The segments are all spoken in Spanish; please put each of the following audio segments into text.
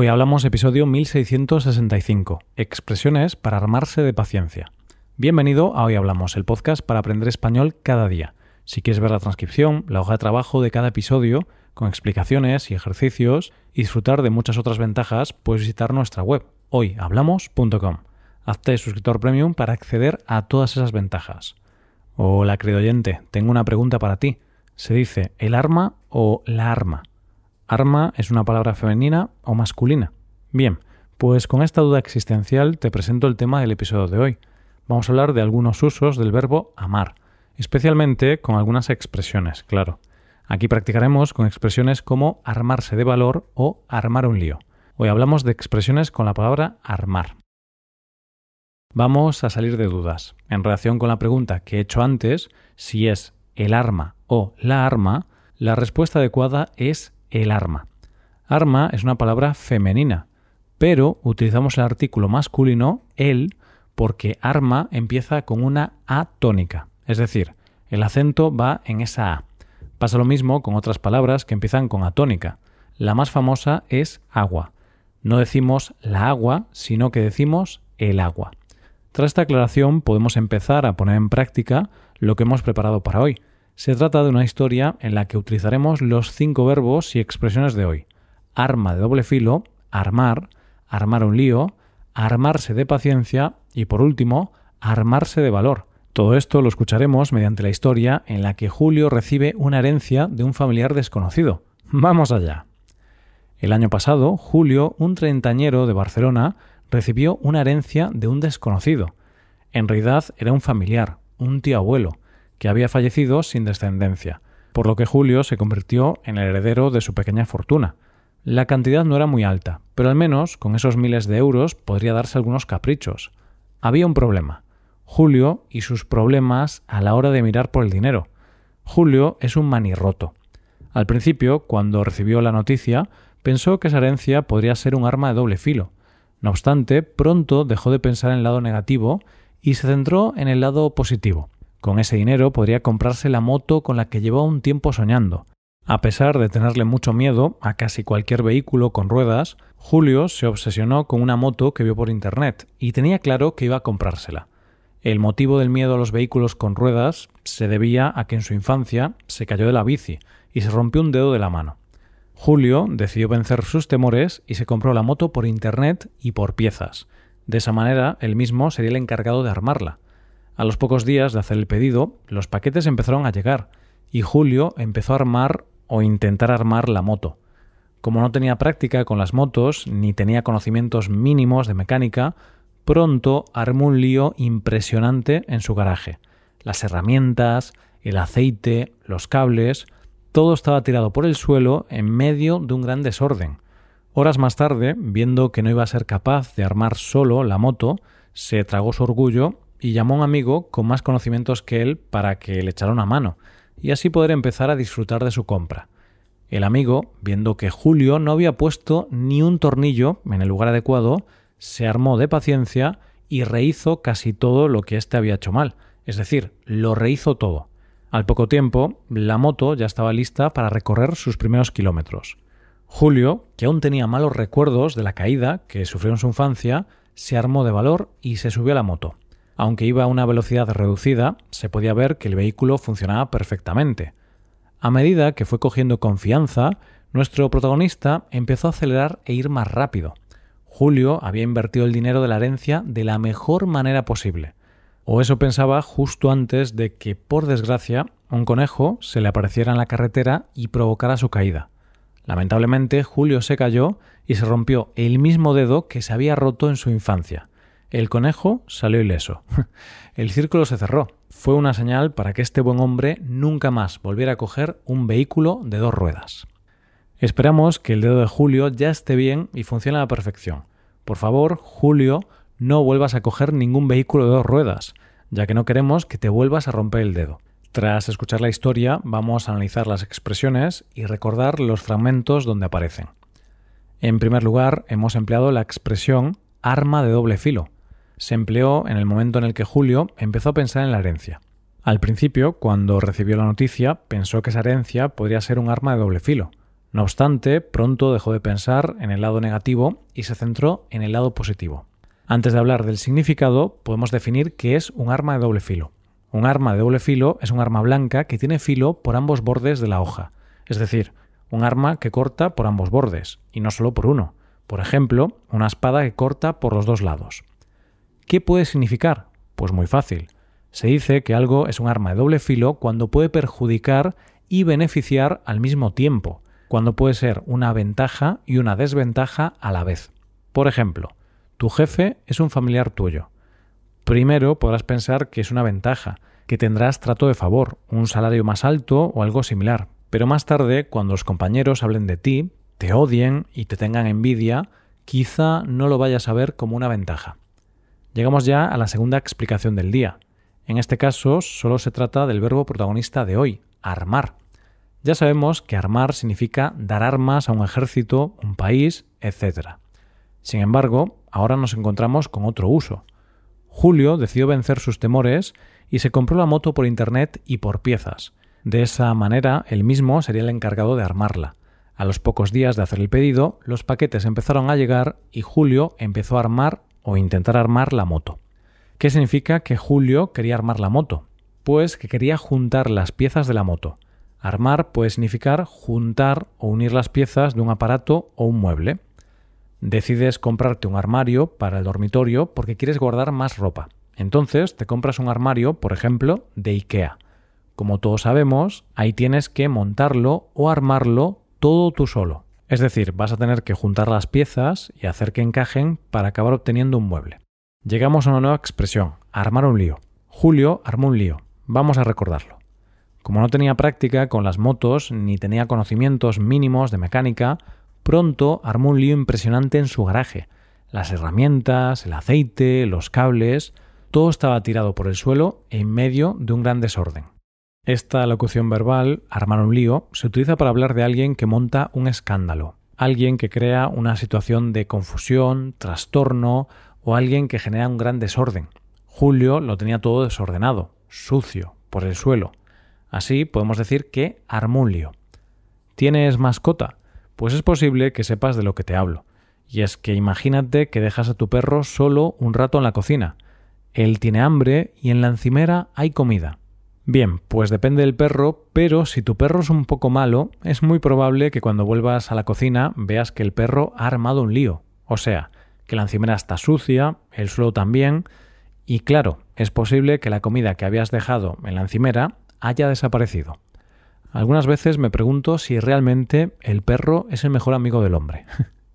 Hoy hablamos episodio 1665, expresiones para armarse de paciencia. Bienvenido a Hoy Hablamos, el podcast para aprender español cada día. Si quieres ver la transcripción, la hoja de trabajo de cada episodio, con explicaciones y ejercicios, y disfrutar de muchas otras ventajas, puedes visitar nuestra web, hoyhablamos.com. Hazte suscriptor premium para acceder a todas esas ventajas. Hola, querido oyente, tengo una pregunta para ti. ¿Se dice el arma o la arma? ¿Arma es una palabra femenina o masculina? Bien, pues con esta duda existencial te presento el tema del episodio de hoy. Vamos a hablar de algunos usos del verbo amar, especialmente con algunas expresiones, claro. Aquí practicaremos con expresiones como armarse de valor o armar un lío. Hoy hablamos de expresiones con la palabra armar. Vamos a salir de dudas. En relación con la pregunta que he hecho antes, si es el arma o la arma, la respuesta adecuada es el arma. Arma es una palabra femenina, pero utilizamos el artículo masculino el porque arma empieza con una A tónica, es decir, el acento va en esa A. Pasa lo mismo con otras palabras que empiezan con A tónica. La más famosa es agua. No decimos la agua, sino que decimos el agua. Tras esta aclaración podemos empezar a poner en práctica lo que hemos preparado para hoy. Se trata de una historia en la que utilizaremos los cinco verbos y expresiones de hoy. Arma de doble filo, armar, armar un lío, armarse de paciencia y por último, armarse de valor. Todo esto lo escucharemos mediante la historia en la que Julio recibe una herencia de un familiar desconocido. Vamos allá. El año pasado, Julio, un treintañero de Barcelona, recibió una herencia de un desconocido. En realidad era un familiar, un tío abuelo, que había fallecido sin descendencia, por lo que Julio se convirtió en el heredero de su pequeña fortuna. La cantidad no era muy alta, pero al menos con esos miles de euros podría darse algunos caprichos. Había un problema. Julio y sus problemas a la hora de mirar por el dinero. Julio es un manirroto. Al principio, cuando recibió la noticia, pensó que esa herencia podría ser un arma de doble filo. No obstante, pronto dejó de pensar en el lado negativo y se centró en el lado positivo. Con ese dinero podría comprarse la moto con la que llevaba un tiempo soñando. A pesar de tenerle mucho miedo a casi cualquier vehículo con ruedas, Julio se obsesionó con una moto que vio por internet y tenía claro que iba a comprársela. El motivo del miedo a los vehículos con ruedas se debía a que en su infancia se cayó de la bici y se rompió un dedo de la mano. Julio decidió vencer sus temores y se compró la moto por internet y por piezas. De esa manera, él mismo sería el encargado de armarla. A los pocos días de hacer el pedido, los paquetes empezaron a llegar y Julio empezó a armar o intentar armar la moto. Como no tenía práctica con las motos ni tenía conocimientos mínimos de mecánica, pronto armó un lío impresionante en su garaje. Las herramientas, el aceite, los cables, todo estaba tirado por el suelo en medio de un gran desorden. Horas más tarde, viendo que no iba a ser capaz de armar solo la moto, se tragó su orgullo y llamó a un amigo con más conocimientos que él para que le echara una mano y así poder empezar a disfrutar de su compra. El amigo, viendo que Julio no había puesto ni un tornillo en el lugar adecuado, se armó de paciencia y rehizo casi todo lo que éste había hecho mal, es decir, lo rehizo todo. Al poco tiempo, la moto ya estaba lista para recorrer sus primeros kilómetros. Julio, que aún tenía malos recuerdos de la caída que sufrió en su infancia, se armó de valor y se subió a la moto. Aunque iba a una velocidad reducida, se podía ver que el vehículo funcionaba perfectamente. A medida que fue cogiendo confianza, nuestro protagonista empezó a acelerar e ir más rápido. Julio había invertido el dinero de la herencia de la mejor manera posible. O eso pensaba justo antes de que, por desgracia, un conejo se le apareciera en la carretera y provocara su caída. Lamentablemente, Julio se cayó y se rompió el mismo dedo que se había roto en su infancia. El conejo salió ileso. El círculo se cerró. Fue una señal para que este buen hombre nunca más volviera a coger un vehículo de dos ruedas. Esperamos que el dedo de Julio ya esté bien y funcione a la perfección. Por favor, Julio, no vuelvas a coger ningún vehículo de dos ruedas, ya que no queremos que te vuelvas a romper el dedo. Tras escuchar la historia, vamos a analizar las expresiones y recordar los fragmentos donde aparecen. En primer lugar, hemos empleado la expresión arma de doble filo, se empleó en el momento en el que Julio empezó a pensar en la herencia. Al principio, cuando recibió la noticia, pensó que esa herencia podría ser un arma de doble filo. No obstante, pronto dejó de pensar en el lado negativo y se centró en el lado positivo. Antes de hablar del significado, podemos definir qué es un arma de doble filo. Un arma de doble filo es un arma blanca que tiene filo por ambos bordes de la hoja, es decir, un arma que corta por ambos bordes, y no solo por uno. Por ejemplo, una espada que corta por los dos lados. ¿Qué puede significar? Pues muy fácil. Se dice que algo es un arma de doble filo cuando puede perjudicar y beneficiar al mismo tiempo, cuando puede ser una ventaja y una desventaja a la vez. Por ejemplo, tu jefe es un familiar tuyo. Primero podrás pensar que es una ventaja, que tendrás trato de favor, un salario más alto o algo similar, pero más tarde, cuando los compañeros hablen de ti, te odien y te tengan envidia, quizá no lo vayas a ver como una ventaja. Llegamos ya a la segunda explicación del día. En este caso, solo se trata del verbo protagonista de hoy, armar. Ya sabemos que armar significa dar armas a un ejército, un país, etc. Sin embargo, ahora nos encontramos con otro uso. Julio decidió vencer sus temores y se compró la moto por Internet y por piezas. De esa manera, él mismo sería el encargado de armarla. A los pocos días de hacer el pedido, los paquetes empezaron a llegar y Julio empezó a armar o intentar armar la moto. ¿Qué significa que Julio quería armar la moto? Pues que quería juntar las piezas de la moto. Armar puede significar juntar o unir las piezas de un aparato o un mueble. Decides comprarte un armario para el dormitorio porque quieres guardar más ropa. Entonces te compras un armario, por ejemplo, de IKEA. Como todos sabemos, ahí tienes que montarlo o armarlo todo tú solo. Es decir, vas a tener que juntar las piezas y hacer que encajen para acabar obteniendo un mueble. Llegamos a una nueva expresión, armar un lío. Julio armó un lío. Vamos a recordarlo. Como no tenía práctica con las motos ni tenía conocimientos mínimos de mecánica, pronto armó un lío impresionante en su garaje. Las herramientas, el aceite, los cables, todo estaba tirado por el suelo en medio de un gran desorden. Esta locución verbal, armar un lío, se utiliza para hablar de alguien que monta un escándalo, alguien que crea una situación de confusión, trastorno o alguien que genera un gran desorden. Julio lo tenía todo desordenado, sucio, por el suelo. Así podemos decir que armó un lío. ¿Tienes mascota? Pues es posible que sepas de lo que te hablo. Y es que imagínate que dejas a tu perro solo un rato en la cocina. Él tiene hambre y en la encimera hay comida. Bien, pues depende del perro, pero si tu perro es un poco malo, es muy probable que cuando vuelvas a la cocina veas que el perro ha armado un lío. O sea, que la encimera está sucia, el suelo también, y claro, es posible que la comida que habías dejado en la encimera haya desaparecido. Algunas veces me pregunto si realmente el perro es el mejor amigo del hombre.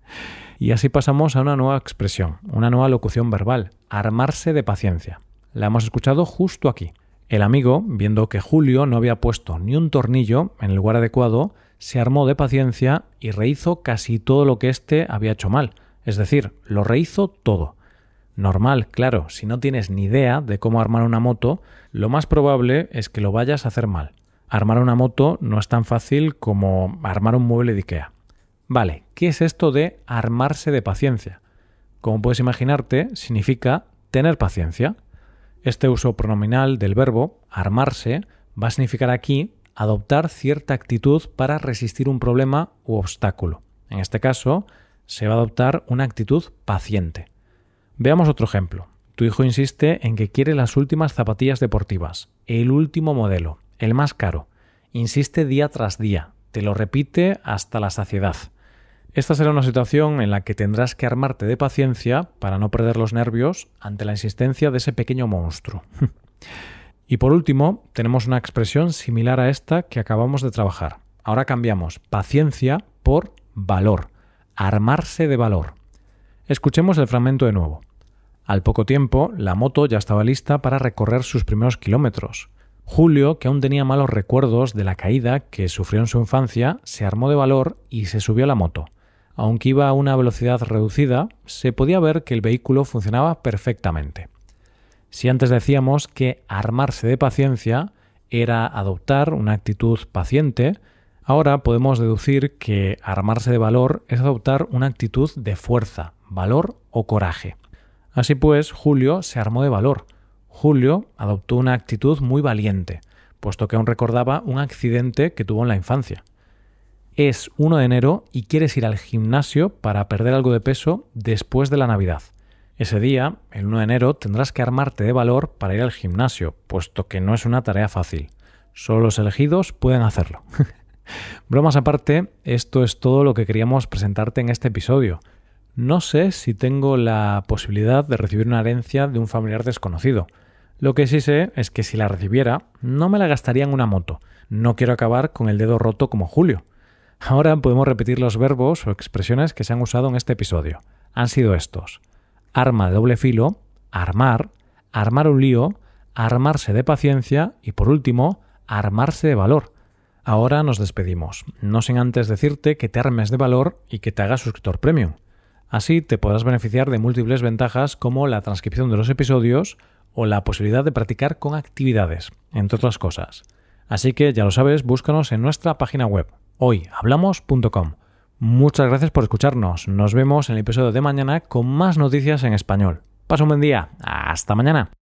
y así pasamos a una nueva expresión, una nueva locución verbal, armarse de paciencia. La hemos escuchado justo aquí. El amigo, viendo que Julio no había puesto ni un tornillo en el lugar adecuado, se armó de paciencia y rehizo casi todo lo que éste había hecho mal, es decir, lo rehizo todo. Normal, claro, si no tienes ni idea de cómo armar una moto, lo más probable es que lo vayas a hacer mal. Armar una moto no es tan fácil como armar un mueble de Ikea. Vale, ¿qué es esto de armarse de paciencia? Como puedes imaginarte, significa tener paciencia. Este uso pronominal del verbo armarse va a significar aquí adoptar cierta actitud para resistir un problema u obstáculo. En este caso, se va a adoptar una actitud paciente. Veamos otro ejemplo. Tu hijo insiste en que quiere las últimas zapatillas deportivas, el último modelo, el más caro. Insiste día tras día, te lo repite hasta la saciedad. Esta será una situación en la que tendrás que armarte de paciencia para no perder los nervios ante la insistencia de ese pequeño monstruo. y por último, tenemos una expresión similar a esta que acabamos de trabajar. Ahora cambiamos paciencia por valor, armarse de valor. Escuchemos el fragmento de nuevo. Al poco tiempo, la moto ya estaba lista para recorrer sus primeros kilómetros. Julio, que aún tenía malos recuerdos de la caída que sufrió en su infancia, se armó de valor y se subió a la moto. Aunque iba a una velocidad reducida, se podía ver que el vehículo funcionaba perfectamente. Si antes decíamos que armarse de paciencia era adoptar una actitud paciente, ahora podemos deducir que armarse de valor es adoptar una actitud de fuerza, valor o coraje. Así pues, Julio se armó de valor. Julio adoptó una actitud muy valiente, puesto que aún recordaba un accidente que tuvo en la infancia. Es 1 de enero y quieres ir al gimnasio para perder algo de peso después de la Navidad. Ese día, el 1 de enero, tendrás que armarte de valor para ir al gimnasio, puesto que no es una tarea fácil. Solo los elegidos pueden hacerlo. Bromas aparte, esto es todo lo que queríamos presentarte en este episodio. No sé si tengo la posibilidad de recibir una herencia de un familiar desconocido. Lo que sí sé es que si la recibiera, no me la gastaría en una moto. No quiero acabar con el dedo roto como Julio. Ahora podemos repetir los verbos o expresiones que se han usado en este episodio. Han sido estos arma de doble filo, armar, armar un lío, armarse de paciencia y por último, armarse de valor. Ahora nos despedimos, no sin antes decirte que te armes de valor y que te hagas suscriptor premium. Así te podrás beneficiar de múltiples ventajas como la transcripción de los episodios o la posibilidad de practicar con actividades, entre otras cosas. Así que ya lo sabes, búscanos en nuestra página web hoyhablamos.com. Muchas gracias por escucharnos. Nos vemos en el episodio de mañana con más noticias en español. Pasa un buen día. Hasta mañana.